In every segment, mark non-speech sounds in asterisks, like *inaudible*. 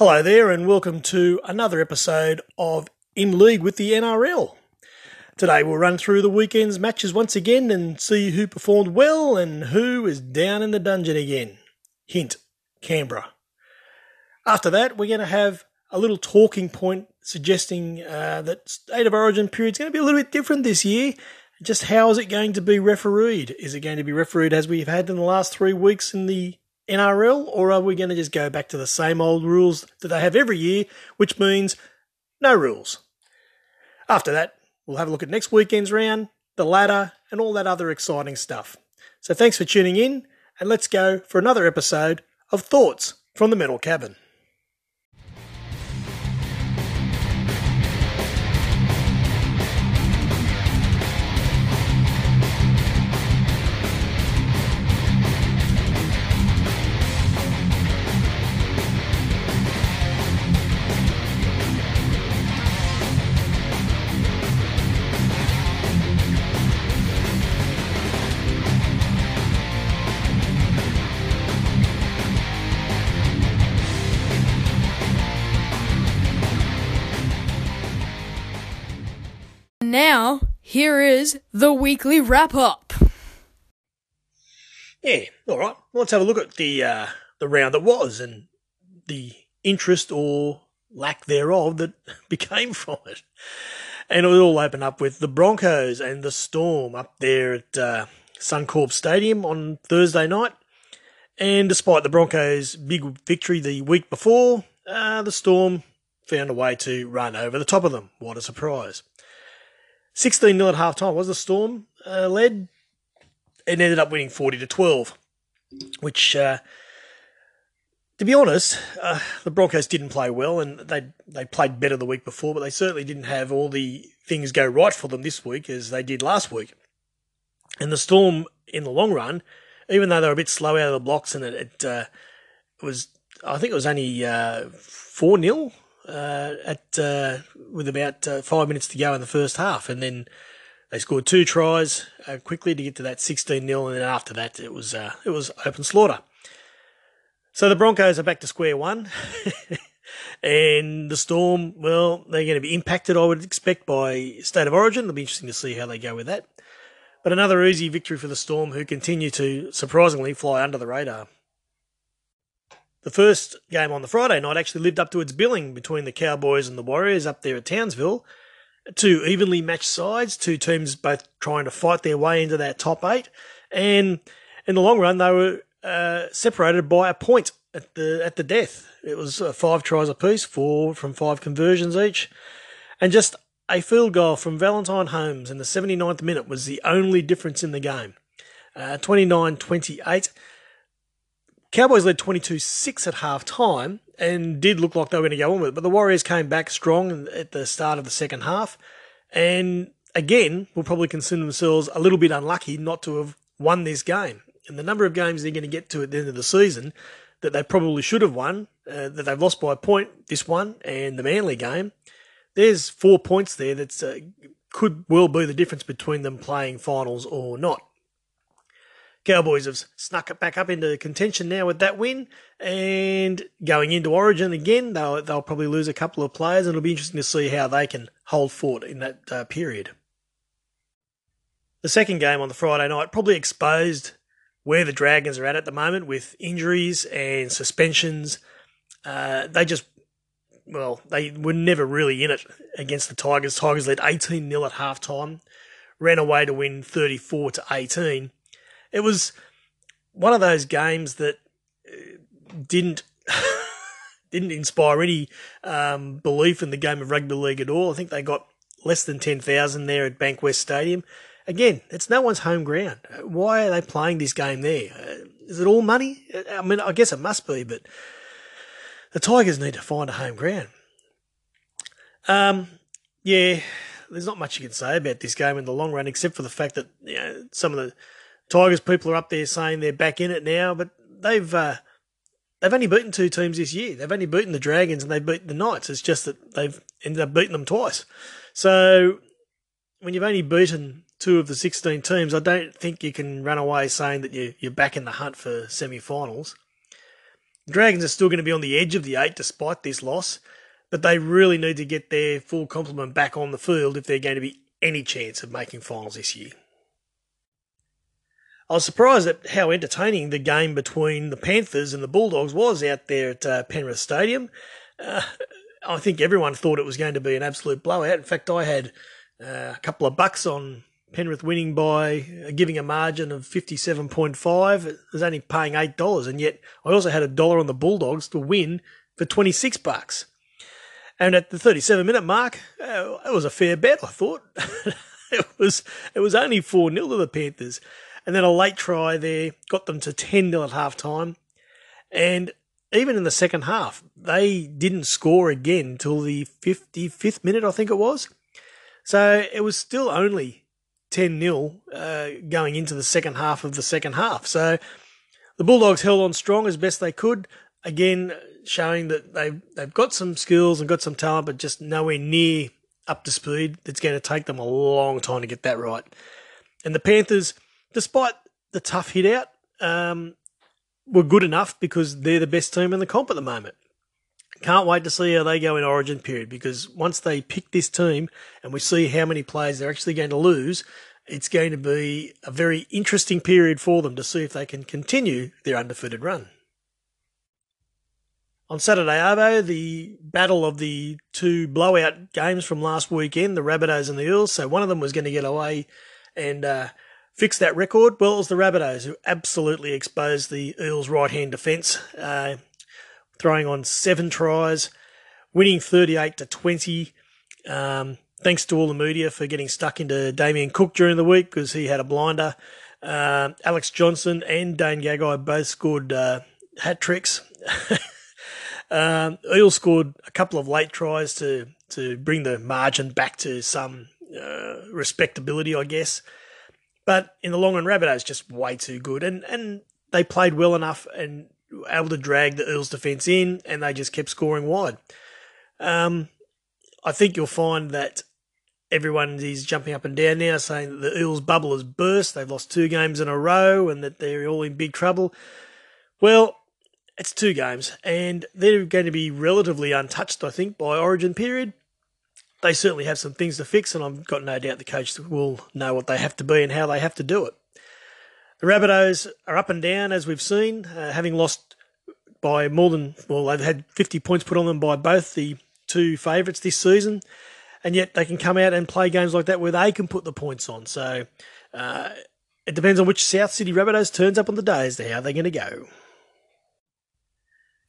Hello there, and welcome to another episode of In League with the NRL. Today we'll run through the weekend's matches once again and see who performed well and who is down in the dungeon again. Hint Canberra. After that, we're going to have a little talking point suggesting uh, that State of Origin period is going to be a little bit different this year. Just how is it going to be refereed? Is it going to be refereed as we've had in the last three weeks in the NRL, or are we going to just go back to the same old rules that they have every year, which means no rules? After that, we'll have a look at next weekend's round, the ladder, and all that other exciting stuff. So thanks for tuning in, and let's go for another episode of Thoughts from the Metal Cabin. Here is the weekly wrap up. Yeah, all right. Let's have a look at the uh, the round that was and the interest or lack thereof that *laughs* became from it. And it all open up with the Broncos and the Storm up there at uh, Suncorp Stadium on Thursday night. And despite the Broncos' big victory the week before, uh, the Storm found a way to run over the top of them. What a surprise. 16 0 at half time was the Storm uh, led and ended up winning 40 to 12, which, uh, to be honest, uh, the Broncos didn't play well and they they played better the week before, but they certainly didn't have all the things go right for them this week as they did last week. And the Storm, in the long run, even though they were a bit slow out of the blocks and it, it, uh, it was, I think it was only uh, 4 0 uh, at uh, with about uh, five minutes to go in the first half, and then they scored two tries uh, quickly to get to that 16 0 and then after that it was uh, it was open slaughter. So the Broncos are back to square one, *laughs* and the Storm, well, they're going to be impacted, I would expect, by state of origin. It'll be interesting to see how they go with that. But another easy victory for the Storm, who continue to surprisingly fly under the radar. The first game on the Friday night actually lived up to its billing between the Cowboys and the Warriors up there at Townsville. Two evenly matched sides, two teams both trying to fight their way into that top eight. And in the long run, they were uh, separated by a point at the at the death. It was uh, five tries apiece, four from five conversions each. And just a field goal from Valentine Holmes in the 79th minute was the only difference in the game. Uh, 29 28. Cowboys led 22 6 at half time and did look like they were going to go on with it, but the Warriors came back strong at the start of the second half and again will probably consider themselves a little bit unlucky not to have won this game. And the number of games they're going to get to at the end of the season that they probably should have won, uh, that they've lost by a point, this one and the Manly game, there's four points there that uh, could well be the difference between them playing finals or not. Cowboys have snuck it back up into contention now with that win, and going into Origin again, they'll they'll probably lose a couple of players, and it'll be interesting to see how they can hold fort in that uh, period. The second game on the Friday night probably exposed where the Dragons are at at the moment with injuries and suspensions. Uh, they just, well, they were never really in it against the Tigers. Tigers led 18 0 at half time, ran away to win 34 to 18 it was one of those games that uh, didn't *laughs* didn't inspire any um, belief in the game of rugby league at all. I think they got less than ten thousand there at Bankwest Stadium. Again, it's no one's home ground. Why are they playing this game there? Uh, it all money? I mean, I guess it must be, but the Tigers need to find a home ground. Um, yeah, there's not much you can say about this game in the long run, except for the fact that you know, some of the Tigers people are up there saying they're back in it now, but they've uh, they've only beaten two teams this year. They've only beaten the Dragons and they've beaten the Knights. It's just that they've ended up beating them twice. So when you've only beaten two of the 16 teams, I don't think you can run away saying that you, you're back in the hunt for semi-finals. Dragons are still going to be on the edge of the eight despite this loss, but they really need to get their full complement back on the field if they're going to be any chance of making finals this year. I was surprised at how entertaining the game between the Panthers and the Bulldogs was out there at uh, Penrith Stadium. Uh, I think everyone thought it was going to be an absolute blowout. In fact, I had uh, a couple of bucks on Penrith winning by uh, giving a margin of 57.5. It was only paying $8, and yet I also had a dollar on the Bulldogs to win for 26 bucks. And at the 37 minute mark, uh, it was a fair bet, I thought. *laughs* it was it was only 4 0 to the Panthers. And then a late try there got them to 10 0 at half time. And even in the second half, they didn't score again till the 55th minute, I think it was. So it was still only 10 0 uh, going into the second half of the second half. So the Bulldogs held on strong as best they could. Again, showing that they've, they've got some skills and got some talent, but just nowhere near up to speed. It's going to take them a long time to get that right. And the Panthers, despite the tough hit out, um, were good enough because they're the best team in the comp at the moment. Can't wait to see how they go in Origin period because once they pick this team and we see how many players they're actually going to lose, it's going to be a very interesting period for them to see if they can continue their undefeated run. On Saturday, Arvo, the battle of the two blowout games from last weekend, the Rabbitohs and the Eels. So one of them was going to get away and uh, fix that record. Well, it was the Rabbitohs who absolutely exposed the Eels' right hand defence, uh, throwing on seven tries, winning 38 to 20. Um, thanks to all the media for getting stuck into Damien Cook during the week because he had a blinder. Uh, Alex Johnston and Dane Gagai both scored uh, hat tricks. *laughs* Um, Eels scored a couple of late tries to to bring the margin back to some uh, respectability, I guess. But in the long run, Rabbitohs just way too good, and and they played well enough and able to drag the Eels defence in, and they just kept scoring wide. Um, I think you'll find that everyone is jumping up and down now, saying that the Eels bubble has burst. They've lost two games in a row, and that they're all in big trouble. Well, it's two games, and they're going to be relatively untouched, I think, by Origin period. They certainly have some things to fix, and I've got no doubt the coach will know what they have to be and how they have to do it. The Rabbitohs are up and down, as we've seen, uh, having lost by more than, well, they've had 50 points put on them by both the two favourites this season, and yet they can come out and play games like that where they can put the points on. So uh, it depends on which South Sydney Rabbitohs turns up on the day as to how they're going to go.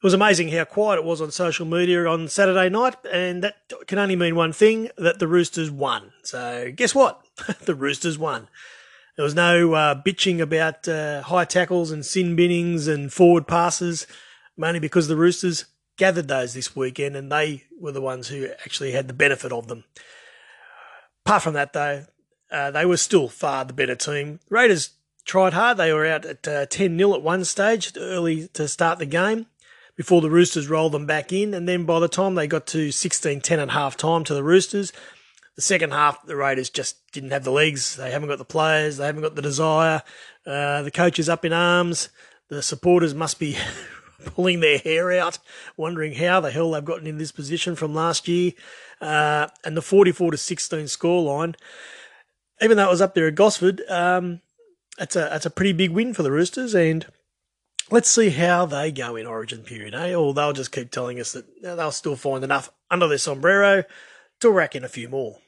It was amazing how quiet it was on social media on Saturday night, and that can only mean one thing that the Roosters won. So, guess what? *laughs* the Roosters won. There was no uh, bitching about uh, high tackles and sin binnings and forward passes, mainly because the Roosters gathered those this weekend and they were the ones who actually had the benefit of them. Apart from that, though, uh, they were still far the better team. Raiders tried hard. They were out at uh, 10 0 at one stage, early to start the game before the Roosters rolled them back in. And then by the time they got to 16 10 at half time to the Roosters, the second half, the Raiders just didn't have the legs. They haven't got the players. They haven't got the desire. Uh, the coach is up in arms. The supporters must be *laughs* pulling their hair out, wondering how the hell they've gotten in this position from last year. Uh, and the 44 to 16 scoreline, even though it was up there at Gosford, um, it's a, it's a pretty big win for the Roosters. And let's see how they go in Origin period, eh? Or they'll just keep telling us that they'll still find enough under their sombrero to rack in a few more.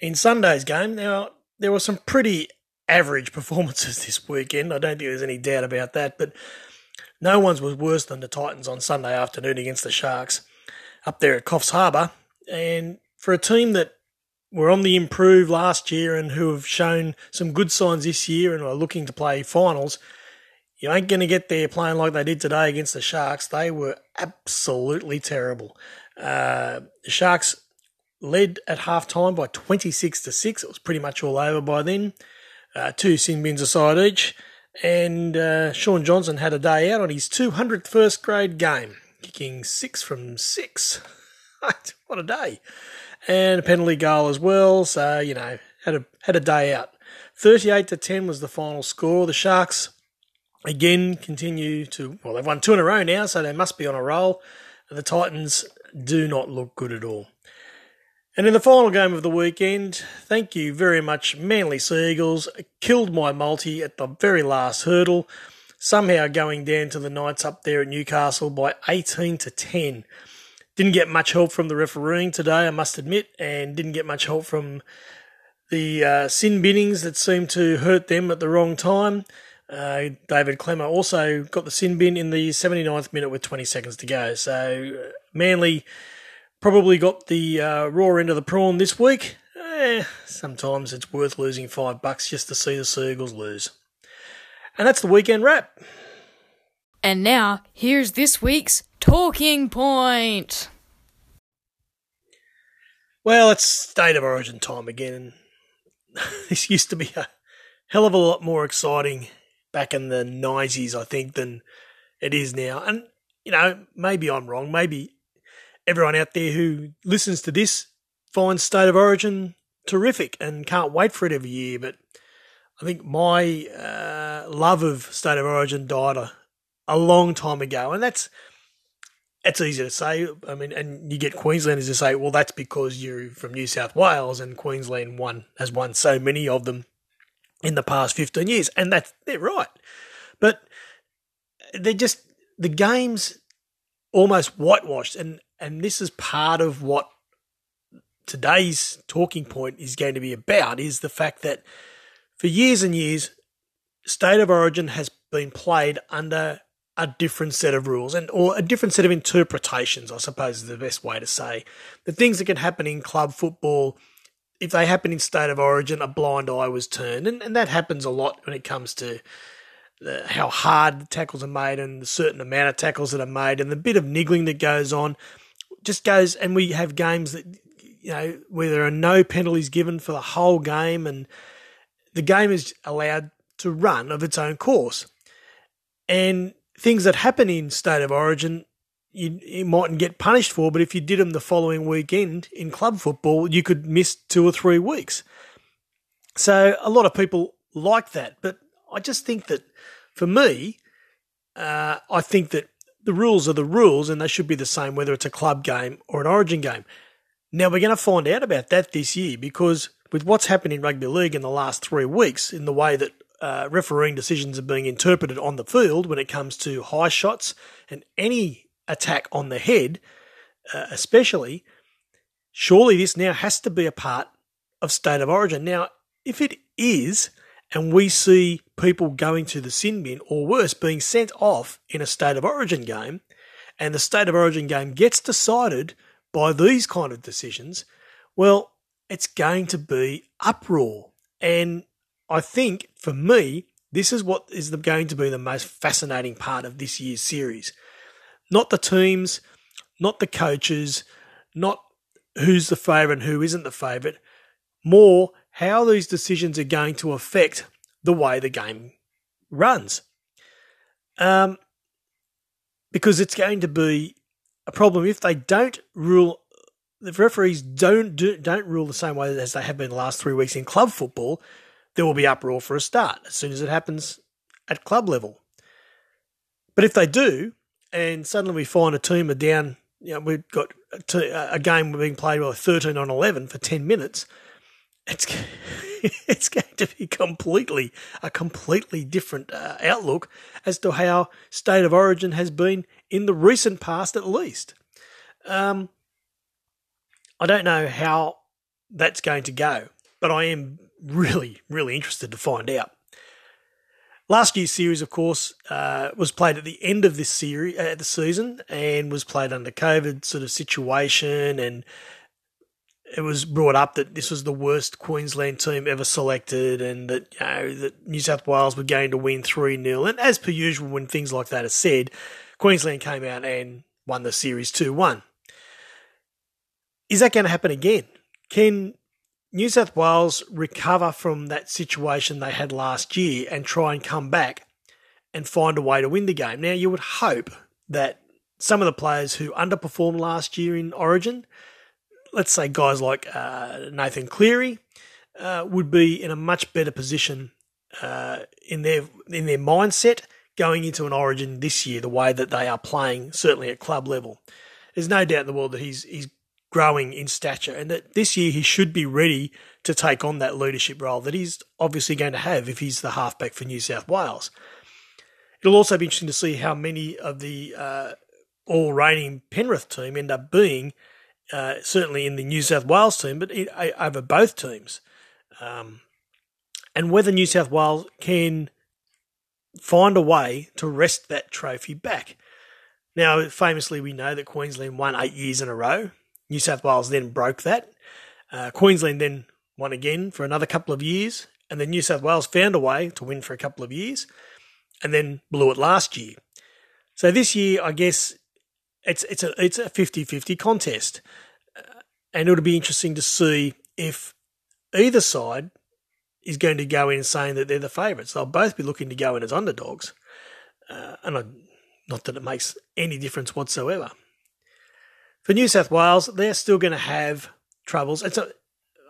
In Sunday's game, now there were some pretty average *laughs* performances this weekend. I don't think there's any doubt about that, but no one's was worse than the Titans on Sunday afternoon against the Sharks up there at Coffs Harbour. And for a team that were on the improve last year and who have shown some good signs this year and are looking to play finals, you ain't going to get there playing like they did today against the Sharks. They were absolutely terrible. Uh, the Sharks led at half time by 26 to 6. It was pretty much all over by then. Uh, two sin bins aside each. And uh, Shaun Johnson had a day out on his 200th first grade game, kicking six from six. *laughs* what a day and a penalty goal as well. So you know, had a had a day out. Thirty-eight to ten was the final score. The Sharks again continue to, well, they've won two in a row now, so they must be on a roll. The Titans do not look good at all. And in the final game of the weekend, thank you very much, Manly Seagulls. Killed my multi at the very last hurdle, somehow going down to the Knights up there at Newcastle by 18 to 10. Didn't get much help from the refereeing today, I must admit, and didn't get much help from the uh, sin binnings that seemed to hurt them at the wrong time. Uh, David Klemmer also got the sin bin in the 79th minute with 20 seconds to go. So Manly Probably got the uh, raw end of the prawn this week. Eh, sometimes it's worth losing five bucks just to see the Seagulls lose. And that's the weekend wrap. And now, here's this week's talking point. Well, it's state of origin time again, *laughs* this used to be a hell of a lot more exciting back in the 90s, I think, than it is now. And, you know, maybe I'm wrong. Maybe everyone out there who listens to this finds State of Origin terrific and can't wait for it every year. But I think my uh, love of State of Origin died a, a long time ago, and that's that's easy to say. I mean, and you get Queenslanders to say, "Well, that's because you're from New South Wales, and Queensland won has won so many of them in the past fifteen years," and that's they're right. But they're just the games almost whitewashed, and and this is part of what today's talking point is going to be about is the fact that for years and years, State of Origin has been played under a different set of rules and or a different set of interpretations, I suppose is the best way to say. The things that can happen in club football, if they happen in state of origin, a blind eye was turned. And, and that happens a lot when it comes to the, how hard the tackles are made and the certain amount of tackles that are made and the bit of niggling that goes on just goes, and we have games that you know where there are no penalties given for the whole game, and the game is allowed to run of its own course. And things that happen in state of origin, you, you mightn't get punished for, but if you did them the following weekend in club football, you could miss two or three weeks. So a lot of people like that, but I just think that for me, uh, I think that the rules are the rules and they should be the same whether it's a club game or an origin game. Now we're going to find out about that this year because with what's happened in rugby league in the last three weeks, in the way that uh, refereeing decisions are being interpreted on the field when it comes to high shots and any attack on the head, uh, especially, surely this now has to be a part of state of origin. Now, if it is, and we see people going to the sin bin or worse, being sent off in a state of origin game, and the state of origin game gets decided by these kind of decisions, well, it's going to be uproar. And I think for me, this is what is going to be the most fascinating part of this year's series. Not the teams, not the coaches, not who's the favourite and who isn't the favourite, more how these decisions are going to affect the way the game runs. Um, because it's going to be a problem if they don't rule. If referees don't do, don't rule the same way as they have been the last three weeks in club football, there will be uproar for a start as soon as it happens at club level. But if they do, and suddenly we find a team are down, you know, we've got a, a game being played by 13 on 11 for 10 minutes, it's *laughs* it's going to be completely a completely different uh, outlook as to how state of origin has been in the recent past, at least. Um, I don't know how that's going to go, but I am really, really interested to find out. Last year's series, of course, uh, was played at the end of this series, uh, the season, and was played under COVID sort of situation, and it was brought up that this was the worst Queensland team ever selected, and that you know that New South Wales were going to win three 0 And as per usual, when things like that are said, Queensland came out and won the series two one. Is that going to happen again? Can New South Wales recover from that situation they had last year and try and come back and find a way to win the game? Now, you would hope that some of the players who underperformed last year in Origin let's say guys like uh, Nathan Cleary uh, would be in a much better position uh, in their in their mindset going into an Origin this year, the way that they are playing, certainly at club level. There's no doubt in the world that he's he's growing in stature, and that this year he should be ready to take on that leadership role that he's obviously going to have if he's the halfback for New South Wales. It'll also be interesting to see how many of the uh, all reigning Penrith team end up being, uh, certainly in the New South Wales team, but it, over both teams. Um, and whether New South Wales can find a way to wrest that trophy back. Now, famously, we know that Queensland won eight years in a row. New South Wales then broke that. Uh, Queensland then won again for another couple of years, and then New South Wales found a way to win for a couple of years, and then blew it last year. So this year, I guess it's it's a it's a 50-50 contest, uh, and it'll be interesting to see if either side is going to go in saying that they're the favourites. They'll both be looking to go in as underdogs, uh, and I, not that it makes any difference whatsoever. For New South Wales, they're still going to have troubles. And so,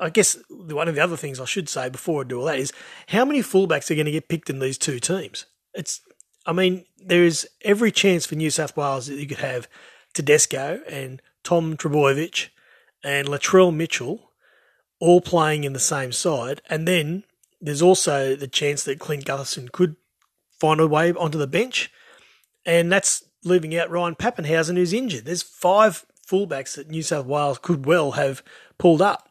I guess one of the other things I should say before I do all that is how many fullbacks are going to get picked in these two teams? It's, I mean, there is every chance for New South Wales that you could have Tedesco and Tom Trbojevic and Latrell Mitchell all playing in the same side, and then there's also the chance that Clint Gutherson could find a way onto the bench, and that's leaving out Ryan Papenhuyzen who's injured. There's five fullbacks that New South Wales could well have pulled up,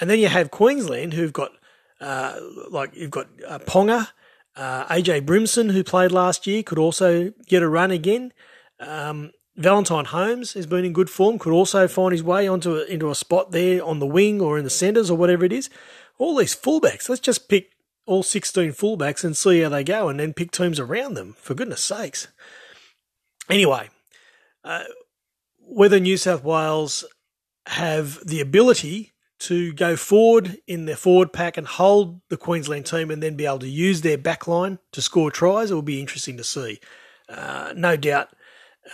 and then you have Queensland, who've got uh, like you've got uh, Ponga, uh, AJ Brimson, who played last year, could also get a run again. Um, Valentine Holmes has been in good form, could also find his way onto a, into a spot there on the wing or in the centres or whatever it is all these fullbacks. Let's just pick all 16 fullbacks and see how they go and then pick teams around them, for goodness sakes. Anyway, uh, whether New South Wales have the ability to go forward in their forward pack and hold the Queensland team and then be able to use their backline to score tries, it will be interesting to see. Uh, no doubt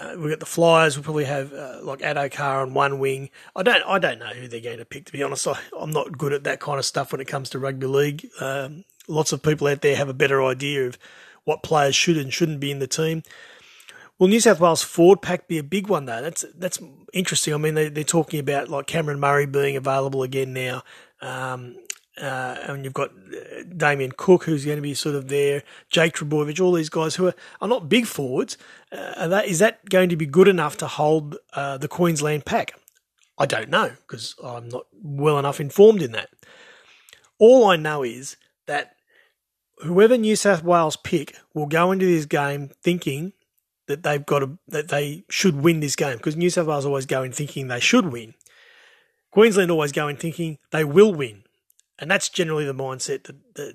uh, we've got the Flyers. We'll probably have uh, like Addo-Carr on one wing. I don't. I don't know who they're going to pick. To be honest, *laughs* I, am not good at that kind of stuff when it comes to rugby league. Um, lots of people out there have a better idea of what players should and shouldn't be in the team. Will New South Wales forward pack be a big one though? That's that's interesting. I mean, they, they're talking about like Cameron Murray being available again now. Um, uh, and you've got uh, Damien Cook, who's going to be sort of there, Jake Trbojevic, all these guys who are, are not big forwards. Uh, that, is that going to be good enough to hold uh, the Queensland pack? I don't know because I'm not well enough informed in that. All I know is that whoever New South Wales pick will go into this game thinking that they've got to, that they should win this game because New South Wales always go in thinking they should win. Queensland always go in thinking they will win. And that's generally the mindset that, that,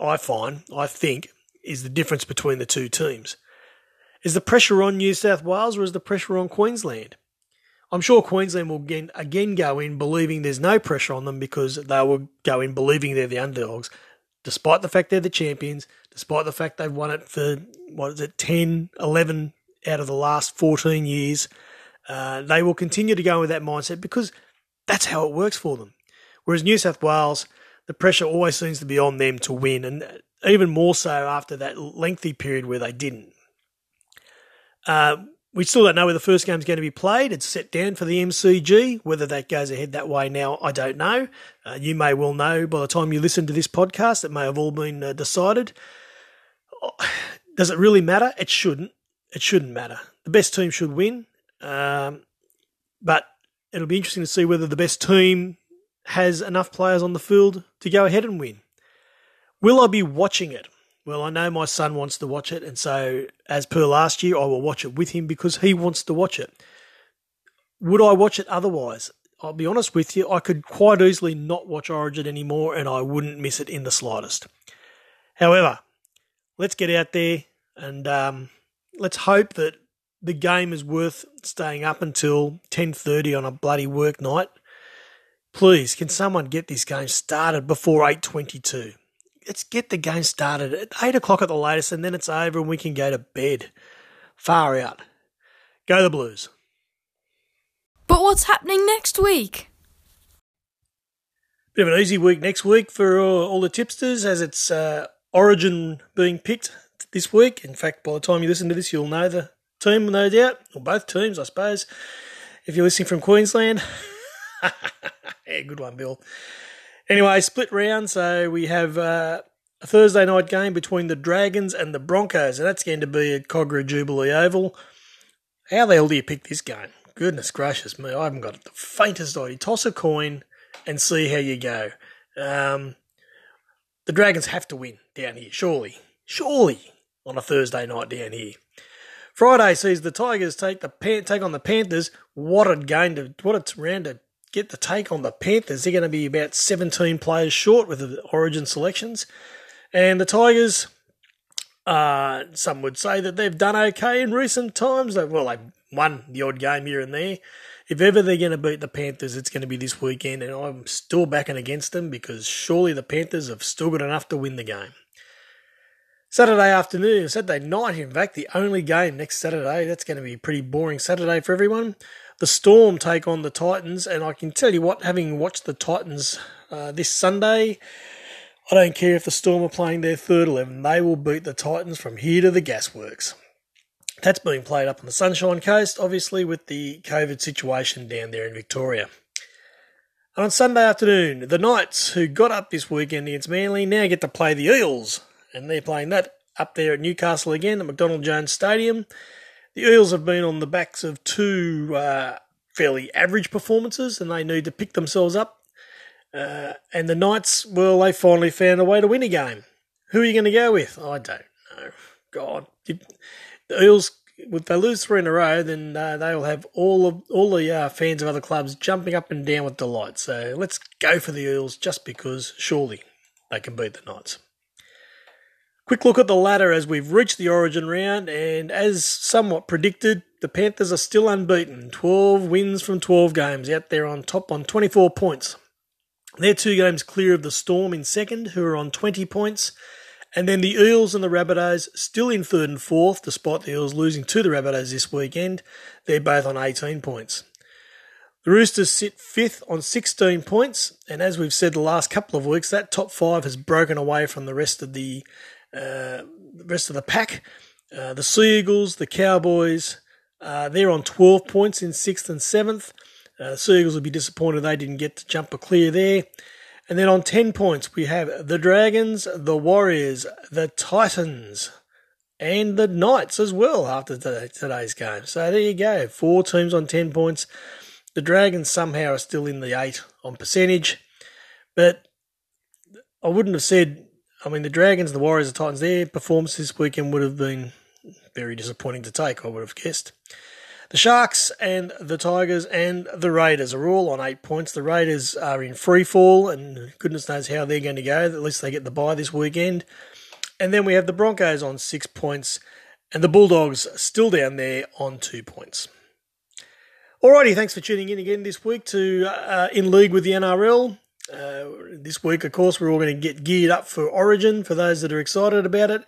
I find, I think, is the difference between the two teams. Is the pressure on New South Wales or is the pressure on Queensland? I'm sure Queensland will again, again go in believing there's no pressure on them because they will go in believing they're the underdogs, despite the fact they're the champions, despite the fact they've won it for, what is it, 10, 11 out of the last 14 years. Uh, they will continue to go with that mindset because that's how it works for them. Whereas New South Wales, the pressure always seems to be on them to win, and even more so after that lengthy period where they didn't. Uh, we still don't know where the first game is going to be played. It's set down for the MCG. Whether that goes ahead that way now, I don't know. Uh, you may well know by the time you listen to this podcast. It may have all been uh, decided. *sighs* Does it really matter? It shouldn't. It shouldn't matter. The best team should win. Um, but it'll be interesting to see whether the best team has enough players on the field to go ahead and win. Will I be watching it? Well, I know my son wants to watch it, and so as per last year, I will watch it with him because he wants to watch it. Would I watch it otherwise? I'll be honest with you, I could quite easily not watch Origin anymore and I wouldn't miss it in the slightest. However, let's get out there and um, let's hope that the game is worth staying up until 10.30 on a bloody work night Please, can someone get this game started before 8.22? Let's get the game started at 8 o'clock at the latest and then it's over and we can go to bed. Far out. Go the Blues. But what's happening next week? Bit of an easy week next week for all, all the tipsters as it's uh, Origin being picked this week. In fact, by the time you listen to this, you'll know the team, no doubt, or both teams, I suppose. If you're listening from Queensland, *laughs* yeah, good one, Bill. Anyway, split round, so we have uh, a Thursday night game between the Dragons and the Broncos, and that's going to be at Kogarah Jubilee Oval. How the hell do you pick this game? Goodness gracious me, I haven't got the faintest idea. Toss a coin and see how you go. Um, the Dragons have to win down here, surely. Surely on a Thursday night down here. Friday sees the Tigers take the pan- take on the Panthers. What a game to what a round to get the take on the Panthers. They're going to be about 17 players short with the Origin selections, and the Tigers. Uh, some would say that they've done okay in recent times. Well, they've won the odd game here and there. If ever they're going to beat the Panthers, it's going to be this weekend, and I'm still backing against them because surely the Panthers have still got enough to win the game. Saturday afternoon, Saturday night, in fact, the only game next Saturday. That's going to be pretty boring Saturday for everyone. The Storm take on the Titans, and I can tell you what, having watched the Titans uh, this Sunday, I don't care if the Storm are playing their third 11, they will beat the Titans from here to the gasworks. That's being played up on the Sunshine Coast, obviously, with the COVID situation down there in Victoria. And on Sunday afternoon, the Knights, who got up this weekend against Manly, now get to play the Eels and they're playing that up there at Newcastle again at McDonald Jones Stadium. The Eels have been on the backs of two uh, fairly average performances, and they need to pick themselves up. Uh, and the Knights, well, they finally found a way to win a game. Who are you going to go with? I don't know. God, the Eels, if they lose three in a row, then uh, they will have all of all the uh, fans of other clubs jumping up and down with delight. So let's go for the Eels, just because surely they can beat the Knights. Quick look at the ladder as we've reached the origin round, and as somewhat predicted, the Panthers are still unbeaten. 12 wins from 12 games, out there on top on 24 points. They're two games clear of the Storm in second, who are on 20 points. And then the Eels and the Rabbitohs still in third and fourth, despite the Eels losing to the Rabbitohs this weekend. They're both on 18 points. The Roosters sit fifth on 16 points, and as we've said the last couple of weeks, that top five has broken away from the rest of the uh, the rest of the pack. Uh, the Sea Eagles, the Cowboys, uh, they're on 12 points in sixth and seventh. Uh, will be disappointed they didn't get to jump a clear there. And then on 10 points, we have the Dragons, the Warriors, the Titans, and the Knights as well after today's game. So there you go. Four teams on 10 points. The Dragons somehow are still in the eight on percentage. But I wouldn't have said I mean, the Dragons, the Warriors, the Titans, their performance this weekend would have been very disappointing to take, I would have guessed. The Sharks and the Tigers and the Raiders are all on eight points. The Raiders are in free fall, and goodness knows how they're going to go. At least they get the bye this weekend. And then we have the Broncos on six points, and the Bulldogs still down there on two points. Alrighty, thanks for tuning in again this week to uh, In League with the NRL. Uh, this week, of course, we're all going to get geared up for Origin for those that are excited about it.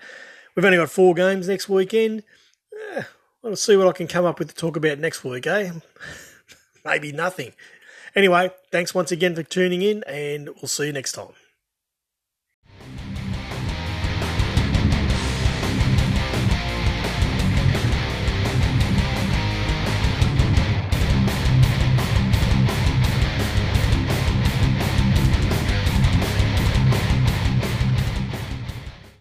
We've only got four games next weekend. Eh, I'll see what I can come up with to talk about next week, eh? *laughs* Maybe nothing. Anyway, thanks once again for tuning in, and we'll see you next time.